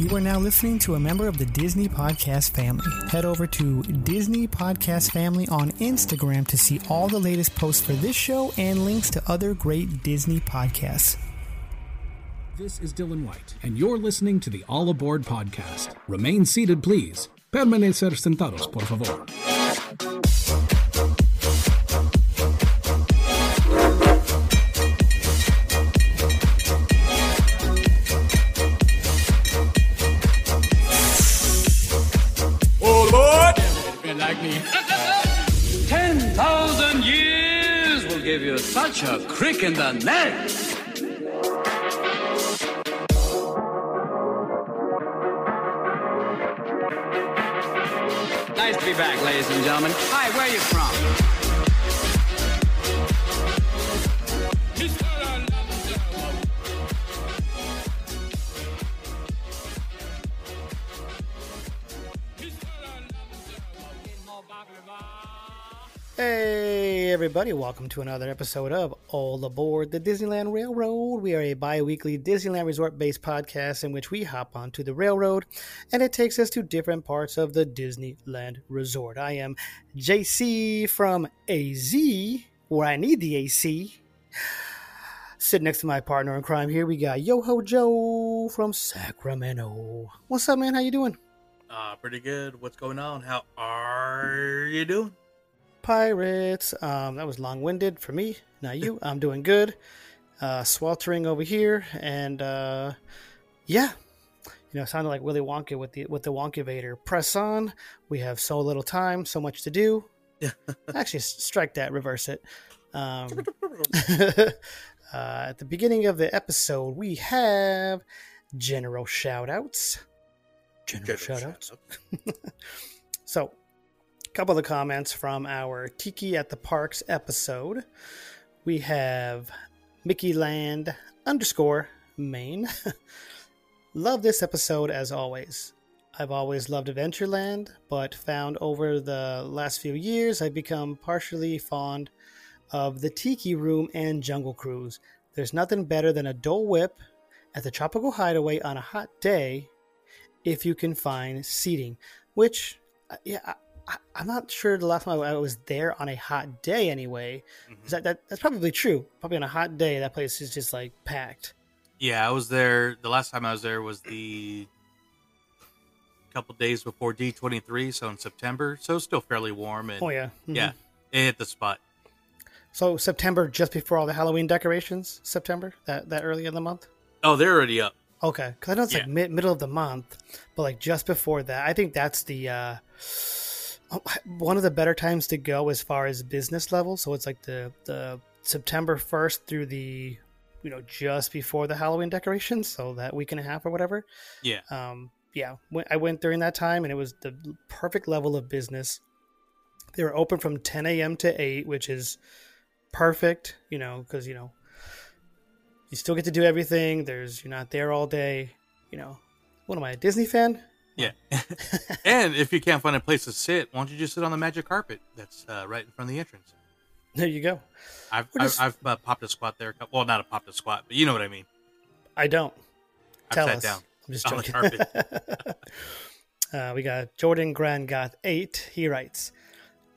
You are now listening to a member of the Disney Podcast family. Head over to Disney Podcast Family on Instagram to see all the latest posts for this show and links to other great Disney podcasts. This is Dylan White, and you're listening to the All Aboard podcast. Remain seated, please. Permanecer sentados, por favor. Such a crick in the neck. Nice to be back, ladies and gentlemen. Hi, where are you from? Everybody, welcome to another episode of All Aboard the Disneyland Railroad. We are a bi weekly Disneyland resort based podcast in which we hop onto the railroad and it takes us to different parts of the Disneyland resort. I am JC from AZ, where I need the AC. Sitting next to my partner in crime here, we got Yo Ho Joe from Sacramento. What's up, man? How you doing? Uh, pretty good. What's going on? How are you doing? Pirates. Um, that was long winded for me. Not you. I'm doing good. Uh, sweltering over here, and uh, yeah, you know, sounded like Willy Wonka with the with the Wonkavator. Press on. We have so little time, so much to do. Actually, strike that. Reverse it. Um, uh, at the beginning of the episode, we have general shout outs. General shout outs. So, couple of the comments from our Tiki at the Parks episode. We have Mickey Land underscore Maine. Love this episode as always. I've always loved Adventureland, but found over the last few years I've become partially fond of the Tiki Room and Jungle Cruise. There's nothing better than a Dole Whip at the Tropical Hideaway on a hot day if you can find seating, which, uh, yeah, I, I'm not sure the last time I was there on a hot day anyway. Is that, that That's probably true. Probably on a hot day, that place is just like packed. Yeah, I was there. The last time I was there was the couple days before D23, so in September. So it's still fairly warm. And Oh, yeah. Mhm. yeah, it hit the spot. So September, just before all the Halloween decorations, September, that, that early in the month? Oh, they're already up. Okay, because I know it's like mid, middle of the month, but like just before that, I think that's the uh, one of the better times to go as far as business level. So it's like the the September first through the you know just before the Halloween decorations, so that week and a half or whatever. Yeah. Um, yeah, when- I went during that time, and it was the perfect level of business. They were open from 10 a.m. to 8, which is perfect, you know, because you know you still get to do everything. There's you're not there all day, you know. What am I, a Disney fan? Yeah. and if you can't find a place to sit, why don't you just sit on the magic carpet that's uh, right in front of the entrance? There you go. I've I've, just- I've uh, popped a squat there. Well, not a popped a squat, but you know what I mean. I don't. I've Tell sat us. down I'm just on the joking. carpet. uh, we got Jordan Grandgoth 8. He writes,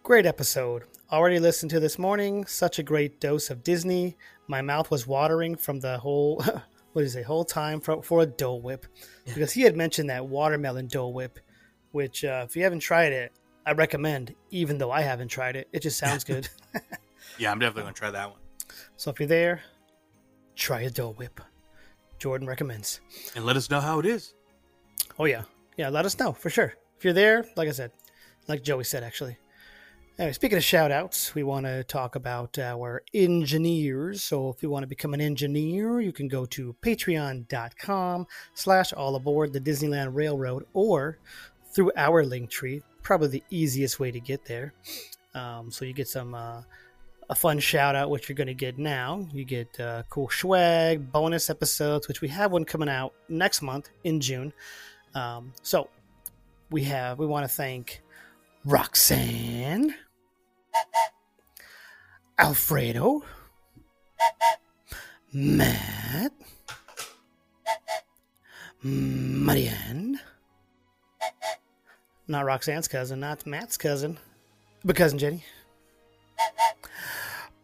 Great episode. Already listened to this morning. Such a great dose of Disney. My mouth was watering from the whole, what is a whole time for, for a Dole Whip. Because he had mentioned that watermelon Dole Whip, which, uh, if you haven't tried it, I recommend, even though I haven't tried it. It just sounds good. yeah, I'm definitely gonna try that one. so if you're there, try a Dole Whip. Jordan recommends. And let us know how it is. Oh yeah, yeah. Let us know for sure. If you're there, like I said, like Joey said, actually. Anyway, speaking of shout outs, we want to talk about our engineers. So if you want to become an engineer, you can go to patreon.com slash all aboard the Disneyland Railroad or through our link tree. Probably the easiest way to get there. Um, so you get some uh, a fun shout out, which you're going to get now. You get uh, cool swag, bonus episodes, which we have one coming out next month in June. Um, so we have we want to thank Roxanne, Alfredo, Matt, Marianne. Not Roxanne's cousin, not Matt's cousin, but cousin Jenny.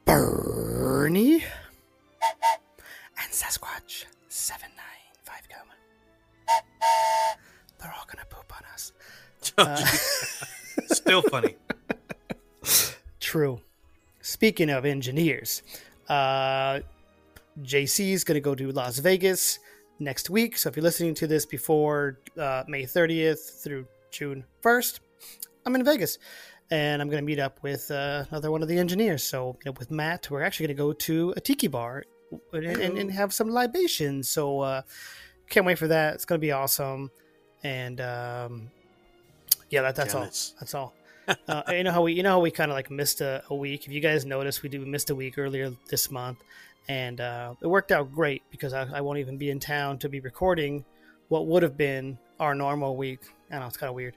Bernie. And Sasquatch 795 They're all gonna poop on us. Still funny. Speaking of engineers, uh, JC is going to go to Las Vegas next week. So if you're listening to this before uh, May 30th through June 1st, I'm in Vegas. And I'm going to meet up with uh, another one of the engineers. So you know, with Matt, we're actually going to go to a tiki bar and, and, and have some libations. So uh, can't wait for that. It's going to be awesome. And um, yeah, that, that's Jealous. all. That's all. Uh, you know how we, you know how we kind of like missed a, a week. If you guys noticed, we do we missed a week earlier this month, and uh, it worked out great because I, I won't even be in town to be recording what would have been our normal week. I know it's kind of weird,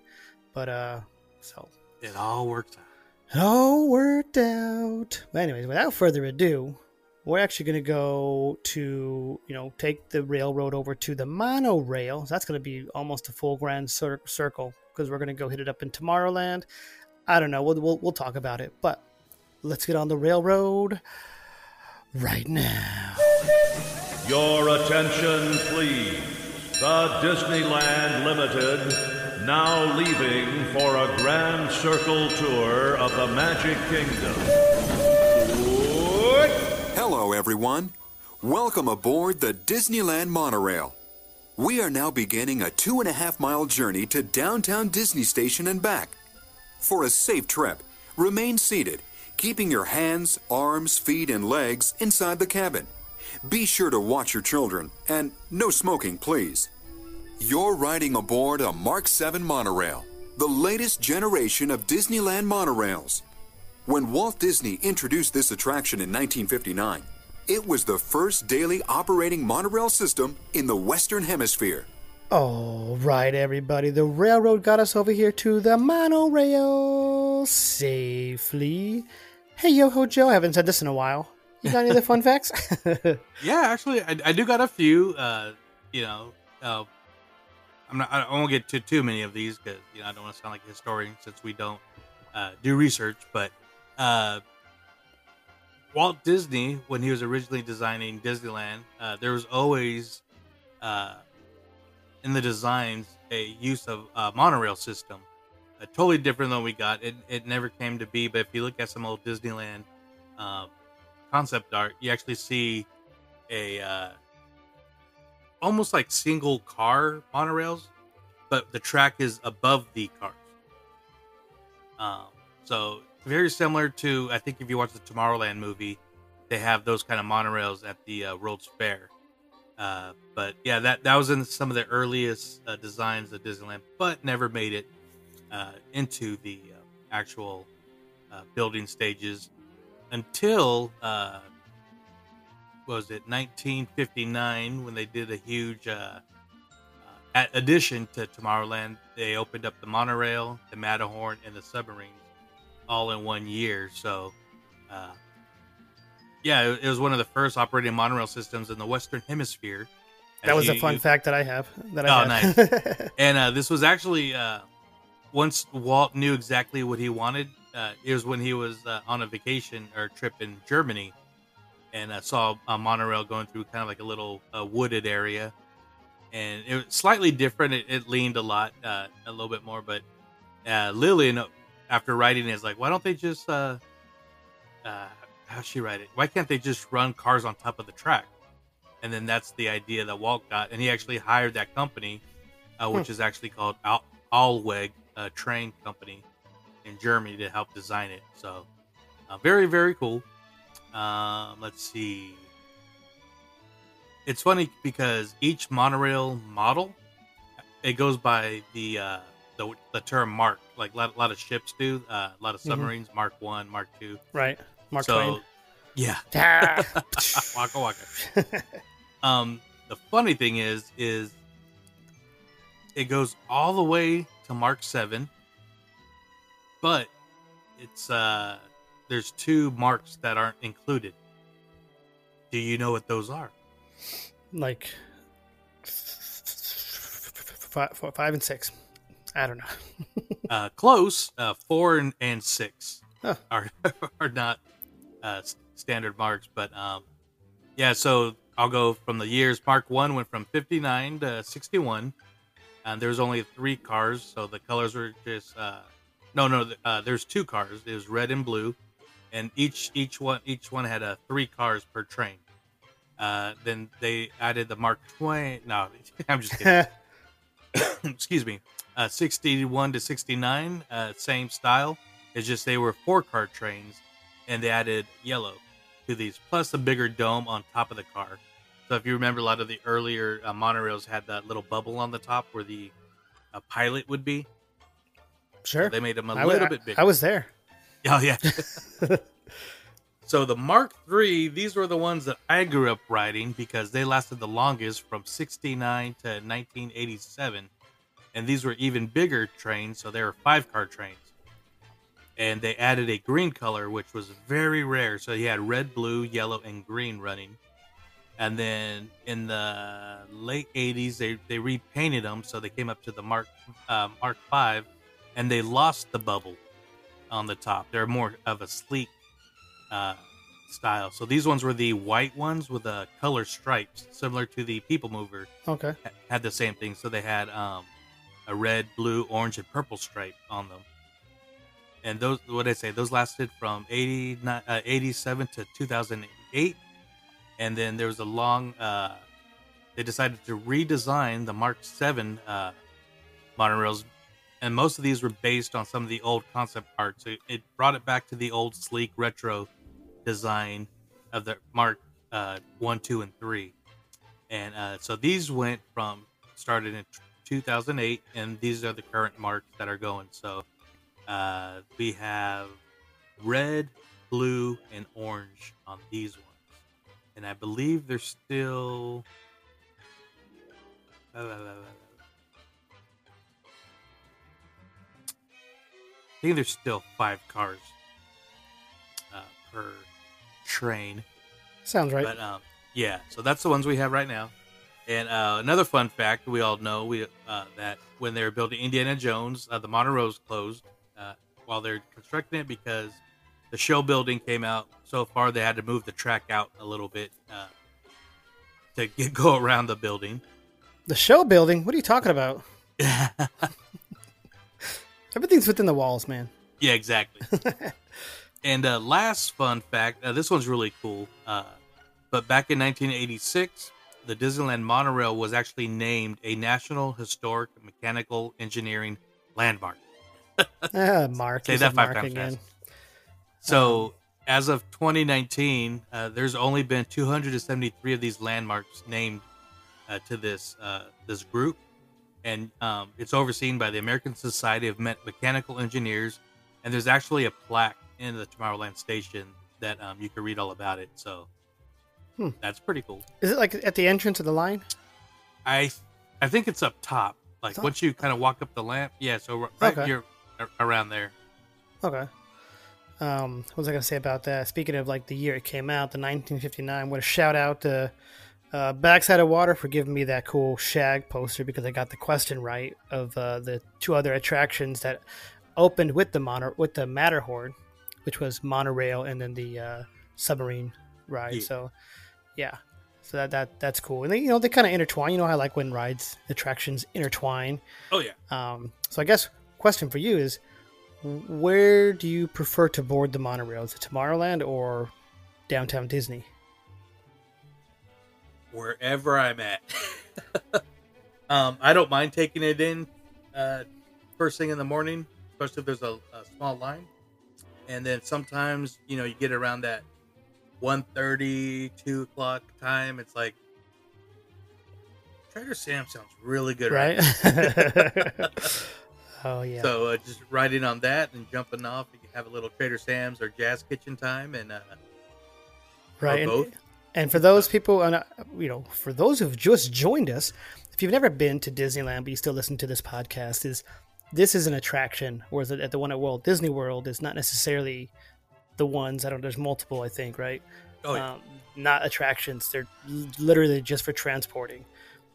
but uh, so It all worked out. it all worked out. But anyways, without further ado, we're actually going to go to you know take the railroad over to the monorail. So that's going to be almost a full grand cir- circle because we're going to go hit it up in Tomorrowland. I don't know. We'll, we'll we'll talk about it, but let's get on the railroad right now. Your attention, please. The Disneyland Limited now leaving for a grand circle tour of the Magic Kingdom. Hello, everyone. Welcome aboard the Disneyland Monorail. We are now beginning a two and a half mile journey to downtown Disney Station and back. For a safe trip, remain seated, keeping your hands, arms, feet, and legs inside the cabin. Be sure to watch your children, and no smoking, please. You're riding aboard a Mark 7 monorail, the latest generation of Disneyland monorails. When Walt Disney introduced this attraction in 1959, it was the first daily operating monorail system in the Western Hemisphere. All right, everybody. The railroad got us over here to the monorail safely. Hey, Yo Ho Joe, I haven't said this in a while. You got any other fun facts? Yeah, actually, I, I do got a few. Uh, you know, uh, I'm not. I won't get to too many of these because you know I don't want to sound like a historian since we don't uh, do research. But uh, Walt Disney, when he was originally designing Disneyland, uh, there was always uh, in the designs a use of a monorail system, uh, totally different than we got. It it never came to be. But if you look at some old Disneyland uh, concept art, you actually see a uh, almost like single car monorails, but the track is above the cars. Um, so very similar to I think if you watch the Tomorrowland movie, they have those kind of monorails at the uh, World's Fair. Uh, but yeah, that that was in some of the earliest uh, designs of Disneyland, but never made it uh, into the uh, actual uh, building stages until uh, was it 1959 when they did a huge addition to Tomorrowland. They opened up the monorail, the Matterhorn, and the submarines all in one year. So, uh, yeah, it, was one of the first operating monorail systems in the Western Hemisphere. that As was a fun you- fact that I have. That I Oh, had. and uh, this was actually uh, once Walt knew exactly what he wanted. Uh, it was when he was uh, on a vacation or trip in Germany, and uh, saw a monorail going through kind of like a little uh, wooded area, and it was slightly different. It, it leaned a lot, uh, a little bit more. But uh, Lillian, after writing, it, is like, why don't they just uh, she write it? Why can't they just run cars on top of the track? And then that's the idea that Walt got, and he actually hired that company, uh, which is actually called Al- Alweg uh, Train Company in Germany to help design it. So, uh, very very cool. Um, let's see. It's funny because each monorail model, it goes by the uh, the, the term Mark. Like a lot, a lot of ships do. Uh, a lot of submarines, Mark One, Mark Two. right. Mark so, Twain. yeah, Ah. waka waka. um, the funny thing is, is it goes all the way to Mark Seven, but it's uh, there's two marks that aren't included. Do you know what those are? like five, four, five and six. I don't know. Uh, close. Uh, four and, and six Huh. are are not uh, standard marks, but um, yeah. So I'll go from the years. Mark one went from fifty nine to sixty one, and there's only three cars, so the colors were just uh, no, no. Uh, there's two cars. It was red and blue, and each each one each one had uh, three cars per train. Uh, then they added the Mark Twain. No, I'm just kidding. excuse me, uh, 61 to 69, uh, same style. It's just they were four car trains and they added yellow to these, plus a bigger dome on top of the car. So if you remember, a lot of the earlier uh, monorails had that little bubble on the top where the uh, pilot would be. sure. They made them a I, little I- bit bigger. I was there. Oh yeah. so the Mark III, these were the ones that I grew up riding because they lasted the longest from 69 to 1987. And these were even bigger trains, so they were five car trains. And they added a green color, which was very rare. So you had red, blue, yellow, and green running. And then in the late 80s, they, they repainted them, so they came up to the Mark uh, Mark V, and they lost the bubble on the top. They're more of a sleek uh, style. So these ones were the white ones with the color stripes, similar to the People Mover. Okay. Had the same thing. So they had um, a red, blue, orange, and purple stripe on them. And those, what did I say? Those lasted from 89, uh, 87 to 2008. And then there was a long. Uh, they decided to redesign the Mark Seven uh, monorails and most of these were based on some of the old concept art. So it brought it back to the old sleek retro design of the Mark uh, One, Two, and Three. And uh, so these went from started in 2008, and these are the current marks that are going. So uh, we have red, blue, and orange on these ones, and I believe they're still. I think there's still five cars uh, per train. Sounds right. But um, yeah, so that's the ones we have right now. And uh, another fun fact we all know we uh, that when they were building Indiana Jones, uh, the monorails closed uh, while they're constructing it because the show building came out so far they had to move the track out a little bit uh, to get, go around the building. the show building. What are you talking about? Everything's within the walls, man. Yeah, exactly. and uh, last fun fact uh, this one's really cool. Uh, but back in 1986, the Disneyland monorail was actually named a National Historic Mechanical Engineering Landmark. Ah, Mark. Say that five Mark times again. fast. So, as of 2019, uh, there's only been 273 of these landmarks named uh, to this uh, this group, and um, it's overseen by the American Society of Me- Mechanical Engineers. And there's actually a plaque in the Tomorrowland station that um, you can read all about it. So, Hmm. that's pretty cool. Is it like at the entrance of the line? I I think it's up top. Like Top? once you kind of walk up the lamp, yeah. So right Okay. a- around there. Okay. Um, what was I going to say about that? Speaking of like the year it came out, the 1959. What a shout out to uh, Backside of Water for giving me that cool Shag poster because I got the question right of uh, the two other attractions that opened with the mono with the Matterhorn, which was monorail and then the uh, submarine ride. Yeah. So, yeah. So that, that that's cool, and they, you know they kind of intertwine. You know, I like when rides attractions intertwine. Oh yeah. Um, so I guess question for you is, where do you prefer to board the monorail? Is it Tomorrowland or downtown Disney? wherever I'm at. um, I don't mind taking it in uh, first thing in the morning, especially if there's a, a small line. And then sometimes, you know, you get around that 1.30, 2 o'clock time. It's like, Trader Sam sounds really good, Right? now. oh yeah. So uh, just riding on that and jumping off, you can have a little Trader Sam's or Jazz Kitchen time, and uh, right. And, both. and for those people, and uh, you know, for those who've just joined us, if you've never been to Disneyland but you still listen to this podcast, is this is an attraction, whereas at the one at Walt Disney World is not necessarily the ones. I don't. There's multiple, I think, right? oh yeah, um, not attractions. They're literally just for transporting.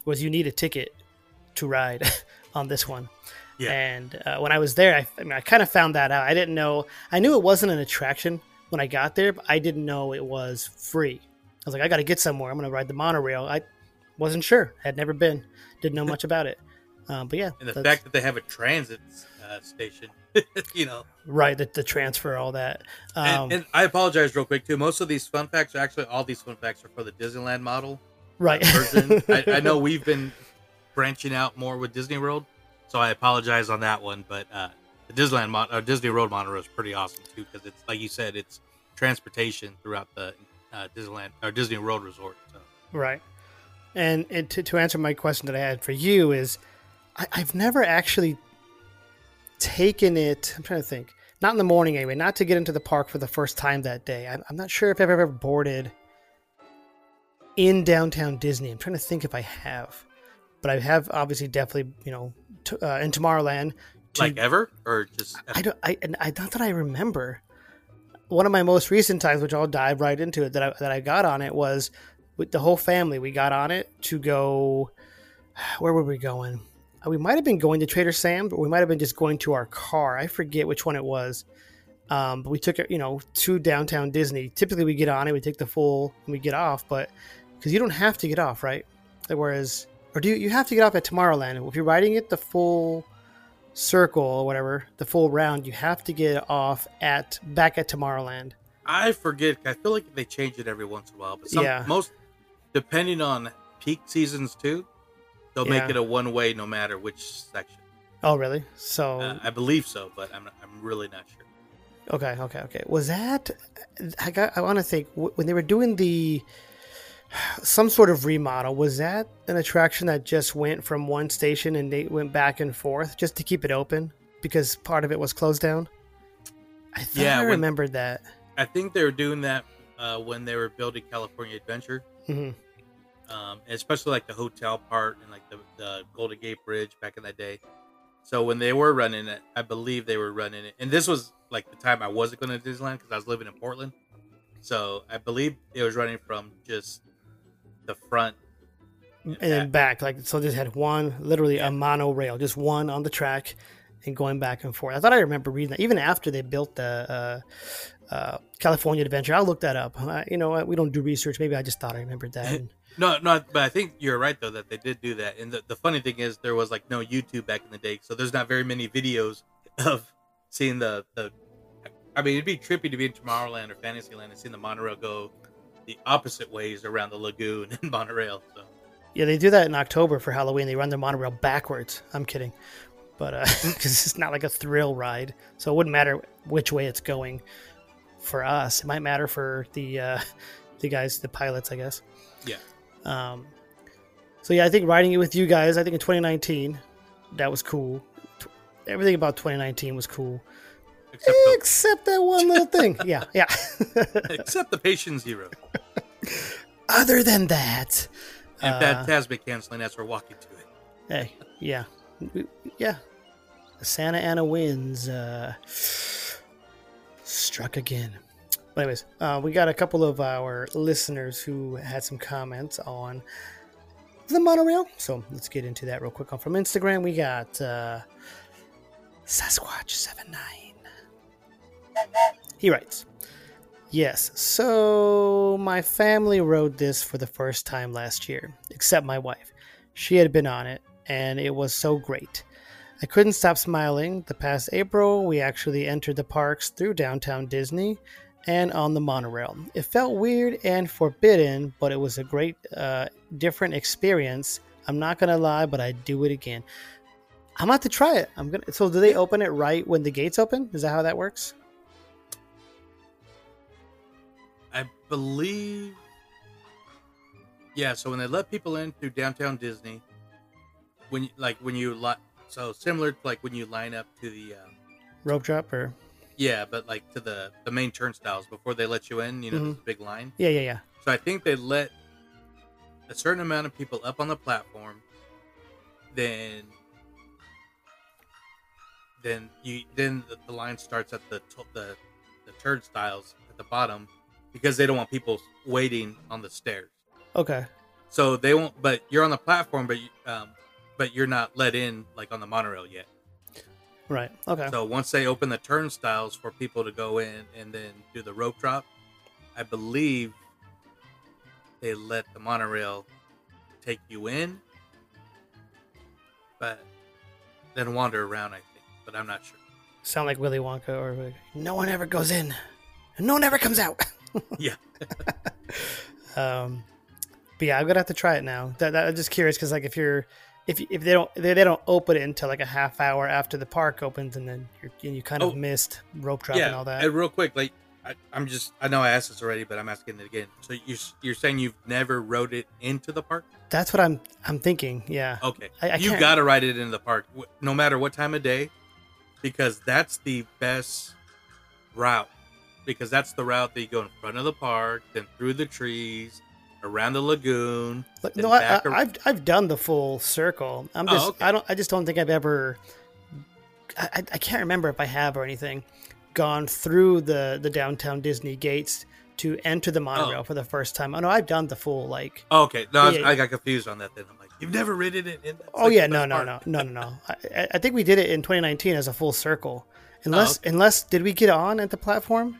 Whereas you need a ticket to ride on this one. Yeah. And uh, when I was there, I, I mean, I kind of found that out. I didn't know. I knew it wasn't an attraction when I got there, but I didn't know it was free. I was like, I got to get somewhere. I'm going to ride the monorail. I wasn't sure. Had never been. Didn't know much about it. Um, but yeah, And the that's- fact that they have a transit uh, station, you know. right, the, the transfer, all that. Um, and, and I apologize real quick too. Most of these fun facts are actually all these fun facts are for the Disneyland model right. version. I, I know we've been branching out more with Disney World, so I apologize on that one. But uh, the Disneyland mon- or Disney World monorail is pretty awesome too because it's like you said, it's transportation throughout the uh, Disneyland or Disney World Resort. So Right. And, and to, to answer my question that I had for you is I, I've never actually taken it. I'm trying to think. Not in the morning anyway, not to get into the park for the first time that day. I'm, I'm not sure if I've ever boarded in downtown Disney. I'm trying to think if I have. But I have obviously definitely, you know, t- uh, in Tomorrowland. to- like ever or just I don't. I and I not that I remember. One of my most recent times, which I'll dive right into it, that I, that I got on it was with the whole family. We got on it to go. Where were we going? Uh, We might have been going to Trader Sam, but we might have been just going to our car. I forget which one it was. Um, but we took it, you know, to downtown Disney. Typically, we get on it, we take the full, and we get off. But because you don't have to get off, right? Whereas, or do you? You have to get off at Tomorrowland if you're riding it the full circle or whatever, the full round. You have to get off at back at Tomorrowland. I forget. I feel like they change it every once in a while, but some, Yeah. most depending on peak seasons too, they'll make it a one way no matter which section. Oh, really? So Uh, I believe so, but I'm I'm really not sure. Okay, okay, okay. Was that? I got. I want to think when they were doing the some sort of remodel. Was that an attraction that just went from one station and they went back and forth just to keep it open because part of it was closed down? I thought Yeah, I when- remembered that. I think they were doing that uh, when they were building California Adventure, hmm um, especially like the hotel part and like the, the Golden Gate Bridge back in that day. So when they were running it, I believe they were running it, and this was like the time I wasn't going to Disneyland because I was living in Portland. So I believe it was running from just the front And then back, like so, just had one, literally a monorail, just one on the track, and going back and forth. I thought I remember reading that even after they built the uh, uh, California Adventure. I'll look that up. Uh, you know, we don't do research. Maybe I just thought I remembered that. And- No, no, but I think you're right though that they did do that. And the, the funny thing is, there was like no YouTube back in the day, so there's not very many videos of seeing the the. I mean, it'd be trippy to be in Tomorrowland or Fantasyland and seeing the monorail go the opposite ways around the lagoon in monorail. So Yeah, they do that in October for Halloween. They run the monorail backwards. I'm kidding, but because it's not like a thrill ride, so it wouldn't matter which way it's going. For us, it might matter for the uh, the guys, the pilots, I guess. yeah, Um, so yeah, I think riding it with you guys. I think in 2019, that was cool. Everything about 2019 was cool, except except that one little thing. Yeah, yeah. except the patient zero Other than that, and Uh, Phantasmic canceling as we're walking to it. Hey, yeah, yeah. The Santa Ana winds uh, struck again. But anyways, uh, we got a couple of our listeners who had some comments on the monorail. So let's get into that real quick. From Instagram, we got uh, Sasquatch79. He writes, Yes, so my family rode this for the first time last year, except my wife. She had been on it, and it was so great. I couldn't stop smiling. The past April, we actually entered the parks through downtown Disney and on the monorail. It felt weird and forbidden, but it was a great, uh, different experience. I'm not gonna lie, but I'd do it again. I'm about to try it. I'm gonna. So, do they open it right when the gates open? Is that how that works? Believe. Yeah, so when they let people in through downtown Disney, when you, like when you li- so similar to like when you line up to the um, Rope drop or? yeah, but like to the the main turnstiles before they let you in, you know, Mhm. there's a big line. Yeah, yeah, yeah. So I think they let a certain amount of people up on the platform, then then you then the, the line starts at the to- the the turnstiles at the bottom because they don't want people waiting on the stairs. Okay. So they won't. But you're on the platform, but you, um, but you're not let in like on the monorail yet. Right. Okay. So once they open the turnstiles for people to go in and then do the rope drop, I believe they let the monorail take you in, but then wander around. I think, but I'm not sure. Sound like Willy Wonka or like, no one ever goes in, and no one ever comes out. Yeah. Um, but yeah, I'm gonna have to try it now. That, that I'm just curious because like if you're if if they don't they, they don't open it until like a half hour after the park opens, and then you're, and you kind of Oh. missed rope drop yeah. and all that. And real quick, like I, I'm just I know I asked this already, but I'm asking it again. So you're you're saying you've never rode it into the park? That's what I'm I'm thinking. Yeah. Okay, I- I you got to ride it into the park, no matter what time of day, because that's the best route. Because that's the route that you go in front of the park, then through the trees, around the lagoon. No, I, ar- I, I've I've done the full circle. I'm Oh, just okay. I don't I just don't think I've ever. I, I- can't remember if I have or anything gone through the the downtown Disney gates to enter the oh. monorail Oh. for the first time. Oh no, I've done the full like. Oh, okay, no, I, was- Yeah, I got confused on that. Then I'm like, you've never ridden it. In, Oh like yeah, no, no, part." no, no, no, no. I- I, I think we did it in 2019 as a full circle. Oh, unless, Oh, okay. unless did we get on at the platform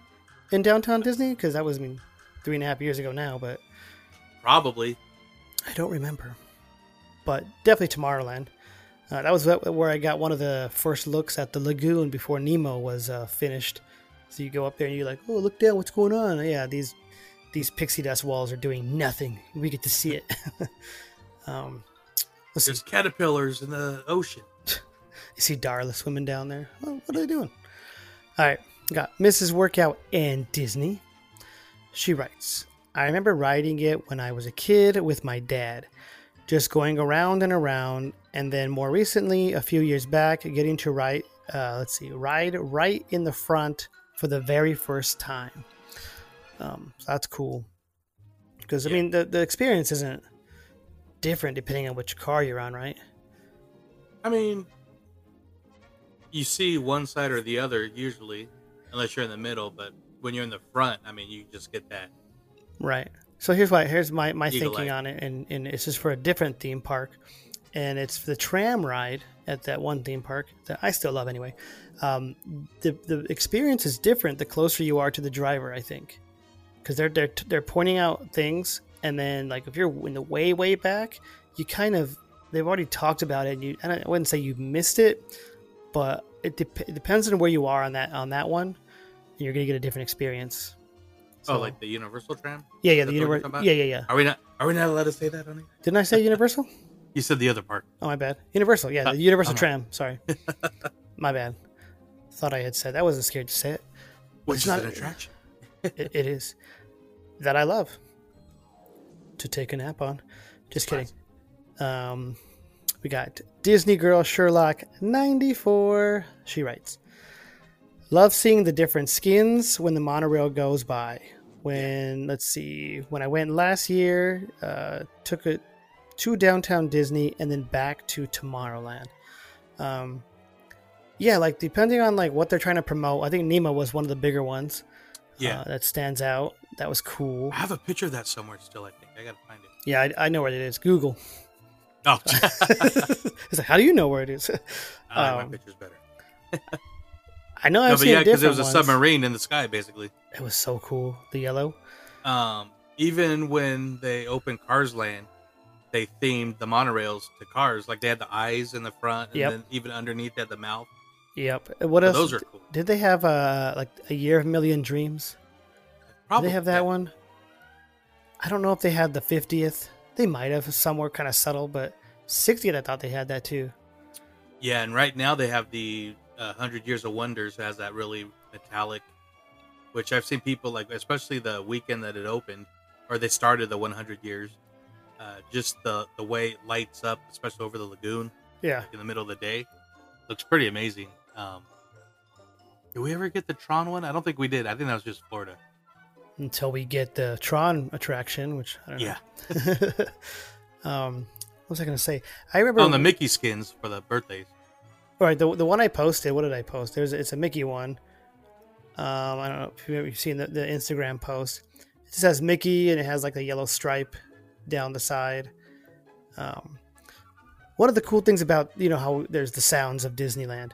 in downtown Disney? Because that was I mean, three and a half years ago now, but Probably. I don't remember. But definitely Tomorrowland. Uh, that was where I got one of the first looks at the lagoon before Nemo was uh, finished. So you go up there and you're like, "Oh, look down! What's going on?" Yeah, these these pixie dust walls are doing nothing. We get to see it. um, let's see. There's caterpillars in the ocean. You see Darla swimming down there. Oh, what are they doing? All right, got Mrs. Workout and Disney. She writes, I remember riding it when I was a kid with my dad, just going around and around, and then more recently, a few years back, getting to ride. Uh, let's see, ride right in the front for the very first time. Um, so that's cool. Because I Yeah. mean, the the experience isn't different depending on which car you're on, right? I mean, you see one side or the other usually, unless you're in the middle. But when you're in the front, I mean, you just get that. Right. So here's why. Here's my my Eagle thinking on it, and and it's just for a different theme park, and it's the tram ride at that one theme park that I still love anyway. Um, the the experience is different the closer you are to the driver, I think, because they're they're they're pointing out things, and then like if you're in the way way back, you kind of they've already talked about it. And you and I wouldn't say you missed it, but it, dep- it depends on where you are on that on that one. You're gonna get a different experience. oh, like the Universal tram. yeah, yeah, Is the that the one you're universe. talking about? Yeah, yeah, yeah. Are we not? Are we not allowed to say that on? Didn't I say Universal? You said the other part. Oh, my bad. Universal, yeah, Uh, the Universal I'm- tram. Sorry, my bad. Thought I had said. I wasn't scared to say it. Which It's is not- an attraction. it. It is that I love to take a nap on. Just kidding. Um, we got Disney Girl Sherlock ninety four. She writes, "Love seeing the different skins when the monorail goes by. When let's see, when I went last year, uh, took it to downtown Disney and then back to Tomorrowland. Um, yeah, like depending on like what they're trying to promote. I think Nemo was one of the bigger ones. Yeah. uh, that stands out. That was cool. I have a picture of that somewhere still. I think I gotta find it. Yeah, I, I know where it is. Google. Oh, it's like, how do you know where it is? I like Um, my pictures better. I know I've No, but seen yeah, because it was a ones. submarine in the sky, basically. It was so cool. The yellow. Um, even when they opened Cars Land, they themed the monorails to cars. Like they had the eyes in the front, and Yep. then even underneath they had the mouth. Yep. What So else? those are cool. Did they have uh like a year of million dreams? Did Probably they have that yeah. one? I don't know if they had the fiftieth. They might have somewhere kind of subtle, but 60 I thought they had that too. Yeah, and right now they have the uh, Hundred Years of Wonders has that really metallic, which I've seen people like, especially the weekend that it opened, or they started the 100 years. Uh, just the the way it lights up, especially over the lagoon Yeah. in the middle of the day, looks pretty amazing. Um, did we ever get the Tron one? I don't think we did. I think that was just Florida. Until we get the Tron attraction, which I don't know. Yeah, um, what was I going to say? I remember on the Mickey skins for the birthdays. All right, the, the one I posted. What did I post? There's it's a Mickey one. Um, I don't know if you've seen the, the Instagram post. It just has Mickey and it has like a yellow stripe down the side. Um, one of the cool things about you know how there's the sounds of Disneyland,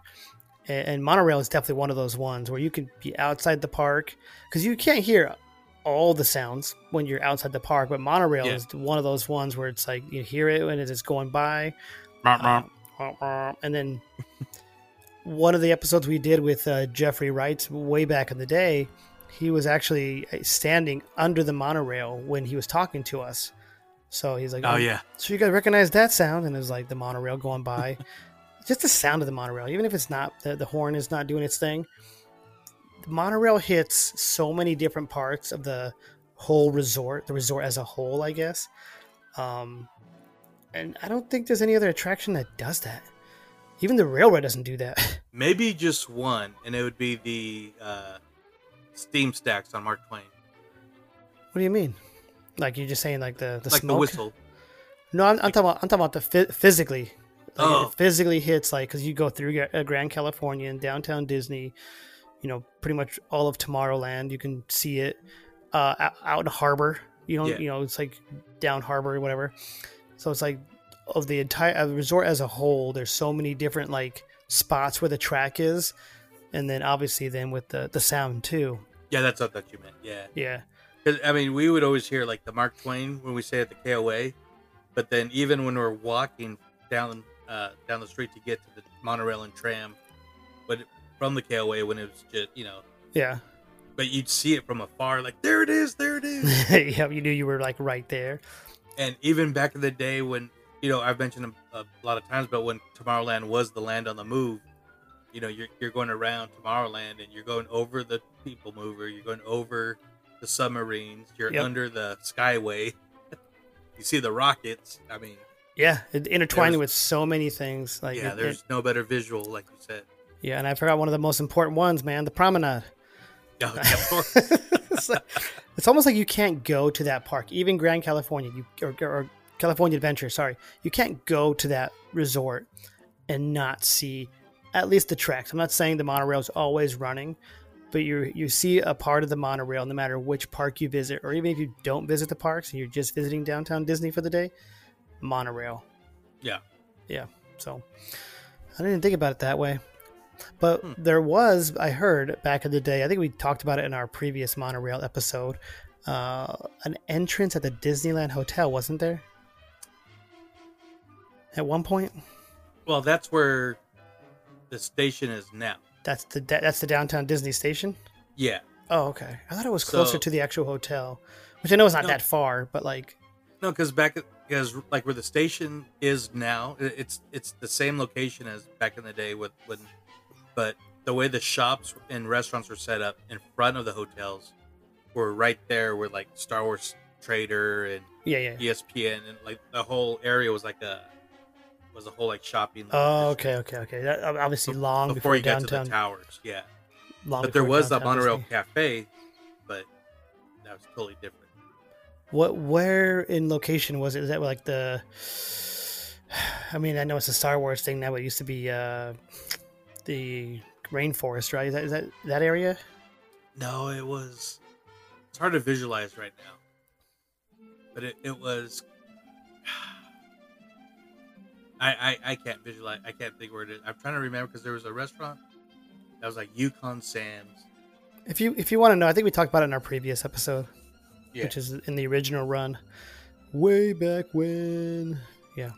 and, and monorail is definitely one of those ones where you can be outside the park because you can't hear all the sounds when you're outside the park, but monorail Yeah. is one of those ones where it's like you hear it when it is going by, um, and then one of the episodes we did with uh, Jeffrey Wright way back in the day, he was actually uh, standing under the monorail when he was talking to us. So he's like, Oh yeah. so you guys recognize that sound? And it was like the monorail going by. Just the sound of the monorail, even if it's not the, the horn is not doing its thing. The monorail hits so many different parts of the whole resort, the resort as a whole, I guess. Um, and I don't think there's any other attraction that does that. Even the railroad doesn't do that. Maybe just one, and it would be the uh, steam stacks on Mark Twain, What do you mean? Like you're just saying like the the like smoke? the whistle. No, I'm, I'm talking about I'm talking about the phy- physically. Like Oh. It physically hits like because you go through uh, Grand California and downtown Disney, you know, pretty much all of Tomorrowland. You can see it uh, out, in harbor. You know, Yeah. you know, it's like down harbor or whatever. So it's like of the entire uh, resort as a whole. There's so many different like spots where the track is, and then obviously then with the the sound too. Yeah, that's what that you meant. Yeah, Yeah, 'Cause, I mean, we would always hear like the Mark Twain when we say at the KOA, but then even when we're walking down uh, down the street to get to the monorail and tram, but from the KOA when it was just you know, yeah, but you'd see it from afar, like there it is, there it is. yeah. You knew you were like right there. and even back in the day when you know I've mentioned a, a lot of times, but when Tomorrowland was the land on the move, you know you're you're going around Tomorrowland and you're going over the People Mover, you're going over the submarines, you're Yep. under the Skyway, you see the rockets. I mean, Yeah, intertwining with so many things. Like yeah, it- there's it- no better visual, like you said. Yeah, and I forgot one of the most important ones, man. The promenade. Oh, yeah, of course. it's, like- it's almost like you can't go to that park, even Grand California, you or, or California Adventure. Sorry, you can't go to that resort and not see at least the tracks. I'm not saying the monorail is always running, but you you see a part of the monorail no matter which park you visit, or even if you don't visit the parks and you're just visiting downtown Disney for the day, monorail. yeah, Yeah. So I didn't think about it that way. But there was, I heard back in the day, I think we talked about it in our previous monorail episode, uh, an entrance at the Disneyland Hotel, wasn't there? At one point? well, that's where the station is now. That's the that's the downtown Disney station? Yeah, Oh, okay. I thought it was closer So- to the actual hotel, which I know is not No. that far, but like, No, because back because like where the station is now, it's it's the same location as back in the day with when, but the way the shops and restaurants were set up in front of the hotels were right there where like Star Wars Trader and yeah, yeah. ESPN and like the whole area was like a was a whole like shopping. Oh, okay, okay, okay. That, obviously, long before, before, you got to downtown. the towers, yeah. long But there was downtown monorail Disney. cafe, but that was totally different. What where in location was it? Is that like the I mean, I know it's a Star Wars thing now, but it used to be uh the rainforest, right? Is that is that, that area? No, it was. It's hard to visualize right now, but it, it was. I, I I can't visualize. I can't think where it is. I'm trying to remember because there was a restaurant that was like Yukon Sam's. If you if you want to know, I think we talked about it in our previous episode, Yeah. which is in the original run, way back when. Yeah.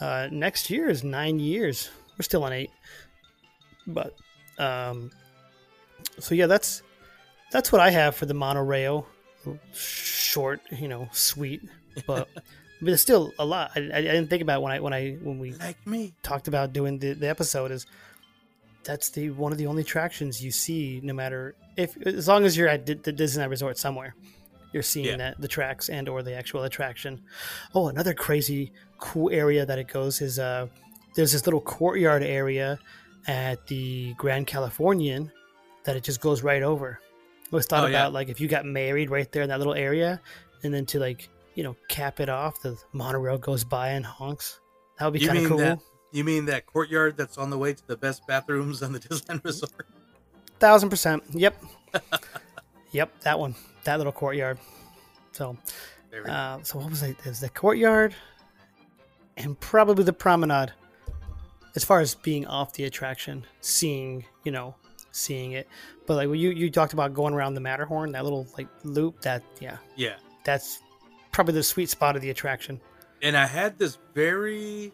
Uh, next year is nine years. We're still on eight, but um, so yeah, that's that's what I have for the monorail. Short, you know, sweet, but but it's still a lot. I, I didn't think about when I when I when we like me. talked about doing the, the episode is that's the one of the only attractions you see no matter if as long as you're at the Disneyland Resort somewhere you're seeing Yeah. that the tracks and or the actual attraction. Oh, another crazy cool area that it goes is uh there's this little courtyard area at the Grand Californian that it just goes right over. I always thought Oh, yeah. about like if you got married right there in that little area and then to like, you know, cap it off, the monorail goes by and honks. That would be kind of cool. that? You mean that courtyard that's on the way to the best bathrooms on the Disneyland Resort? Thousand percent. Yep. yep, that one. That little courtyard. So, There we go. uh, so what was it? There's the courtyard, and probably the promenade. As far as being off the attraction, seeing you know, seeing it, but like you you talked about going around the Matterhorn, that little like loop. That yeah, Yeah. that's probably the sweet spot of the attraction. And I had this very,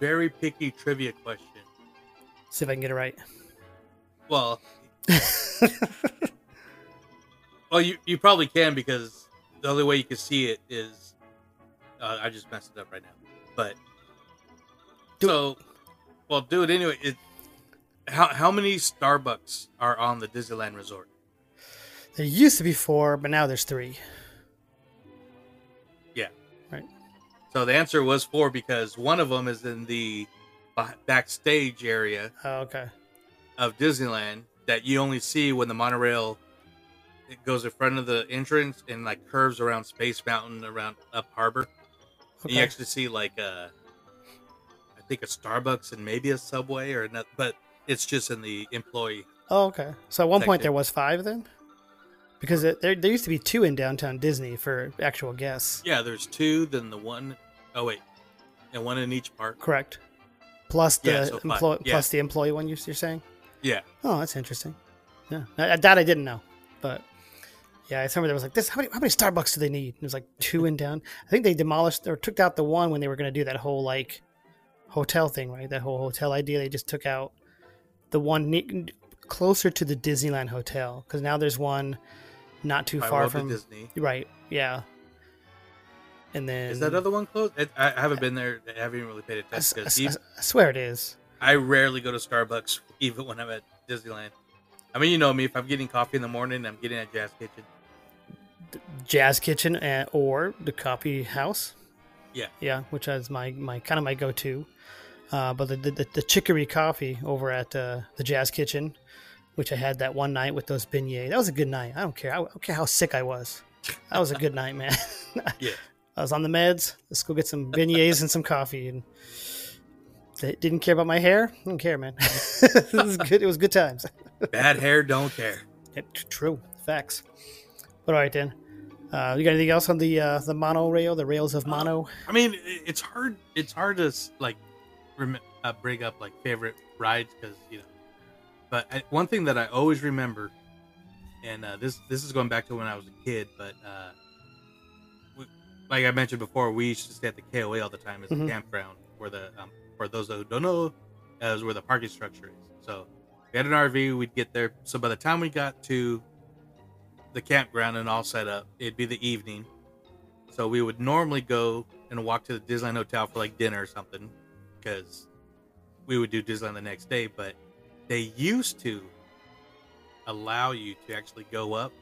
very picky trivia question. See if I can get it right. Well, well, you, you probably can because the only way you can see it is. Uh, I just messed it up right now. But. Do- so, well, do it anyway. It, how, how many Starbucks are on the Disneyland Resort? There used to be four, but now there's three. Yeah. Right. So the answer was four because one of them is in the backstage area Oh, okay. of Disneyland that you only see when the monorail it goes in front of the entrance and like curves around Space Mountain around up Harbor. And you actually see like a, I think a Starbucks and maybe a Subway or not, but it's just in the employee. Oh, okay. So at one point there was five then, because it, there there used to be two in downtown Disney for actual guests. Yeah, there's two. Then the one, oh wait, and one in each park. Correct. Plus the Yeah, so employee, Yeah. plus the employee one. you- You're saying? Yeah, Oh, that's interesting. Yeah, that, I didn't know, but yeah, I remember there was like this. How many how many Starbucks do they need? It was like two in down. I think they demolished or took out the one when they were going to do that whole like hotel thing, right? That whole hotel idea. They just took out the one ne- closer to the Disneyland hotel because now there's one not too by far from Disney. right. Yeah, and then Is that other one closed? I, I haven't been there. I haven't even really paid I, attention I s- because I swear it is. I rarely go to Starbucks, even when I'm at Disneyland. I mean, you know me. If I'm getting coffee in the morning, I'm getting at Jazz Kitchen. Jazz Kitchen and, or the Coffee House. Yeah. yeah, which is my my kind of my go to. Uh, but the, the the chicory coffee over at uh, the Jazz Kitchen, which I had that one night with those beignets. That was a good night. I don't care. I don't care how sick I was. That was a good night, man. Yeah. I was on the meds. Let's go get some beignets and some coffee, and they didn't care about my hair. I don't care, man. it was good. It was good times. Bad hair, don't care. Tr- true facts. But all right then. Uh, you got anything else on the uh, the monorail, the rails of mono? I mean, it's hard. It's hard to like rem- uh, bring up like favorite rides because you know. But I, one thing that I always remember, and uh, this this is going back to when I was a kid, but uh, we, like I mentioned before, we used to stay at the KOA all the time as Mhm. a campground. Where the um, for those who don't know, uh, is where the parking structure is. So we had an RV. We'd get there. So by the time we got to the campground and all set up, it'd be the evening. So we would normally go and walk to the Disneyland Hotel for like dinner or something, because we would do Disneyland the next day. But they used to allow you to actually go up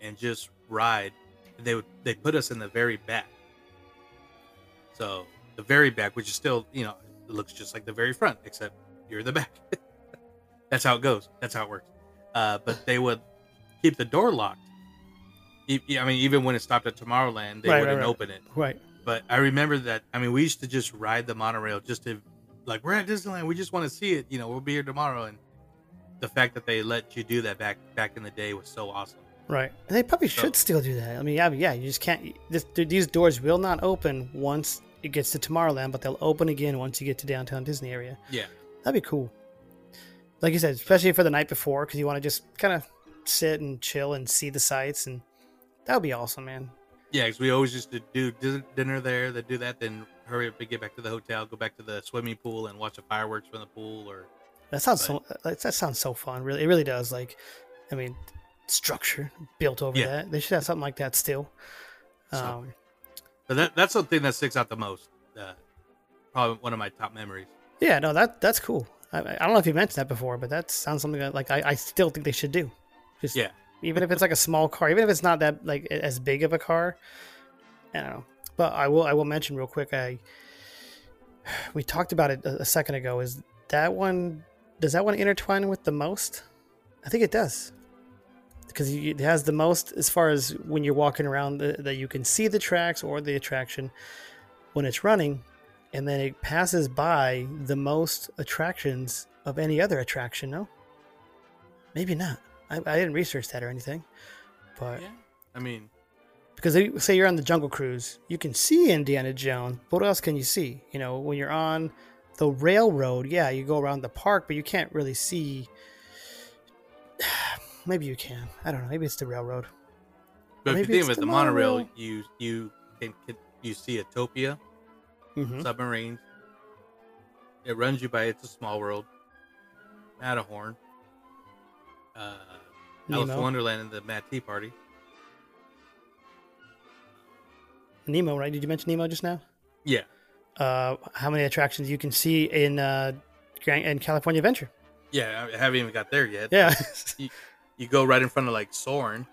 and just ride. They would they put us in the very back. So the very back, which is still you know it looks just like the very front, except you're the back. That's how it goes. That's how it works. Uh, but they would keep the door locked. I mean, even when it stopped at Tomorrowland, they Right, right, wouldn't right. open it. Right. But I remember that. I mean, we used to just ride the monorail just to, like, we're at Disneyland. We just want to see it. You know, we'll be here tomorrow. And the fact that they let you do that back back in the day was so awesome. Right. And they probably should still do that. I mean, yeah, yeah, you just can't. This, these doors will not open once it gets to Tomorrowland, but they'll open again once you get to downtown Disney area. Yeah. That'd be cool. Like you said, especially for the night before, because you want to just kind of sit and chill and see the sights, and that would be awesome, man. Yeah, because we always used to do dinner there, then do that, then hurry up and get back to the hotel, go back to the swimming pool and watch the fireworks from the pool. Or That sounds so. That that sounds so fun. Really, it really does. Like, I mean, structure built over Yeah. that. They should have something like that still. Um, but that that's the thing that sticks out the most. Uh, probably one of my top memories. Yeah, no, that that's cool. I, I don't know if you mentioned that before, but that sounds something that like I, I still think they should do. Just Yeah. even if it's like a small car, even if it's not that like as big of a car. I don't know, but I will I will mention real quick. I we talked about it a, a second ago. Is that one does that one intertwine with the most? I think it does because it has the most as far as when you're walking around the, that you can see the tracks or the attraction when it's running and then it passes by the most attractions of any other attraction no maybe not i, I didn't research that or anything but Yeah. I mean, because they, say you're on the Jungle Cruise, you can see Indiana Jones. But what else can you see? You know, when you're on the railroad, yeah, you go around the park, but you can't really see. Maybe you can. I don't know. Maybe it's the railroad. But if you think about the the monorail, monorail. you you can, you see Autopia hmm submarines. It runs you by It's a Small World, Matterhorn, uh, Alice Nemo. Wonderland, and the Mad Tea Party. Nemo, right? Did you mention Nemo just now? Yeah, Uh, how many attractions you can see in uh, in California Adventure? yeah. I haven't even got there yet. Yeah, you, you go right in front of like Soarin'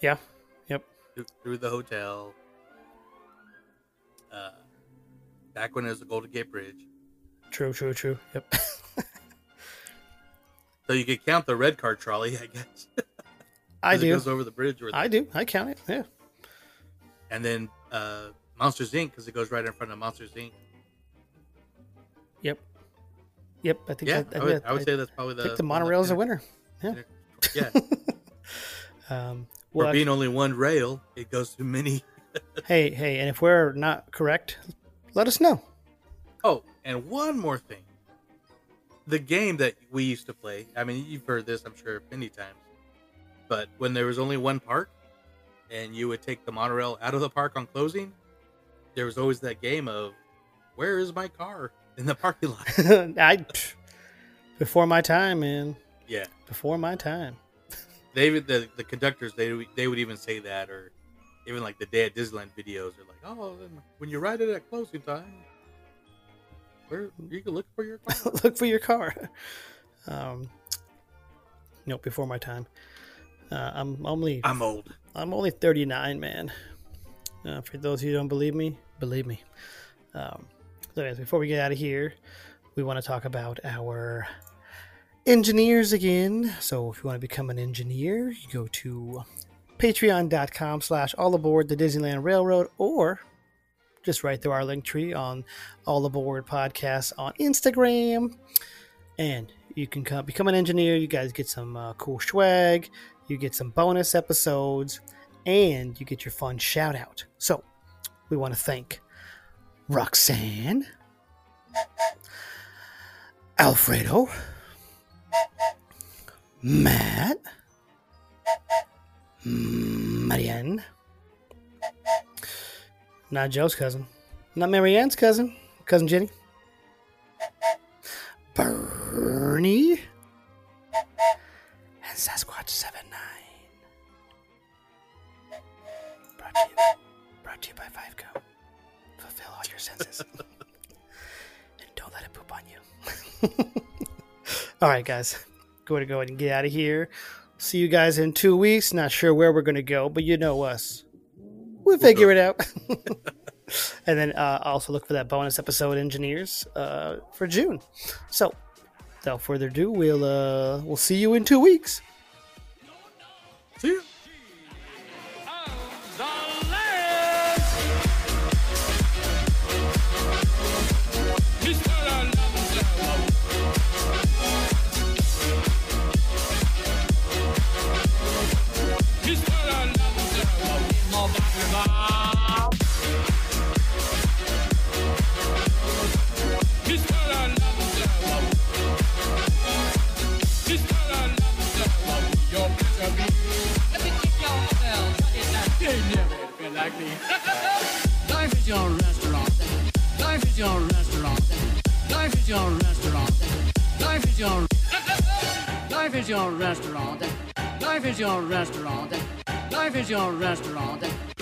yeah, yep. through, through the hotel. Uh, back when it was the Golden Gate Bridge, True, true, true. Yep. so you could count the red car trolley, I guess. I 'Cause It goes over the bridge, or I do. I count it. Yeah. and then uh, Monsters Inc. because it goes right in front of Monsters Inc. Yep. Yep. I think. Yeah, that, I would, I would I say that's probably the. think the monorail is a winner. Yeah. Yeah, Um, for being only one rail, it goes through many. hey, hey, and if we're not correct, let us know. Oh, and one more thing. The game that we used to play, I mean, you've heard this, I'm sure, many times. But when there was only one park and you would take the monorail out of the park on closing, there was always that game of, where is my car in the parking lot? I pff, before my time, man. yeah. Before my time. They would, the, the conductors, they, would- they would even say that, or even like the day at Disneyland videos, they're like, oh, when you ride it at closing time, where you can look for your car. Look for your car. Um, no, before my time. Uh, I'm only I'm old. I'm only 39, man. Uh, for those who don't believe me, believe me. Um, so, anyways, before we get out of here, we want to talk about our engineers again. So, if you want to become an engineer, you go to patreon.com slash all aboard the Disneyland Railroad or just right through our Linktree on all aboard podcast on Instagram. And you can come, become an engineer. You guys get some uh, cool swag. You get some bonus episodes and you get your fun shout out. So, we want to thank Roxanne, Alfredo, Matt, Marianne, not Joe's cousin, not Marianne's cousin, cousin Jenny, Bernie, and Sasquatch Seven Nine. Brought to you, brought to you by Five Go. Fulfill all your senses, and don't let it poop on you. all right, guys, going to go ahead and get out of here. See you guys in two weeks. Not sure where we're going to go, but you know us. We'll figure it out. and then uh, also look for that bonus episode, engineers, uh, for June. So, without further ado, we'll uh, we'll see you in two weeks. See ya. Life is your restaurant. Life is your restaurant. Life is your restaurant.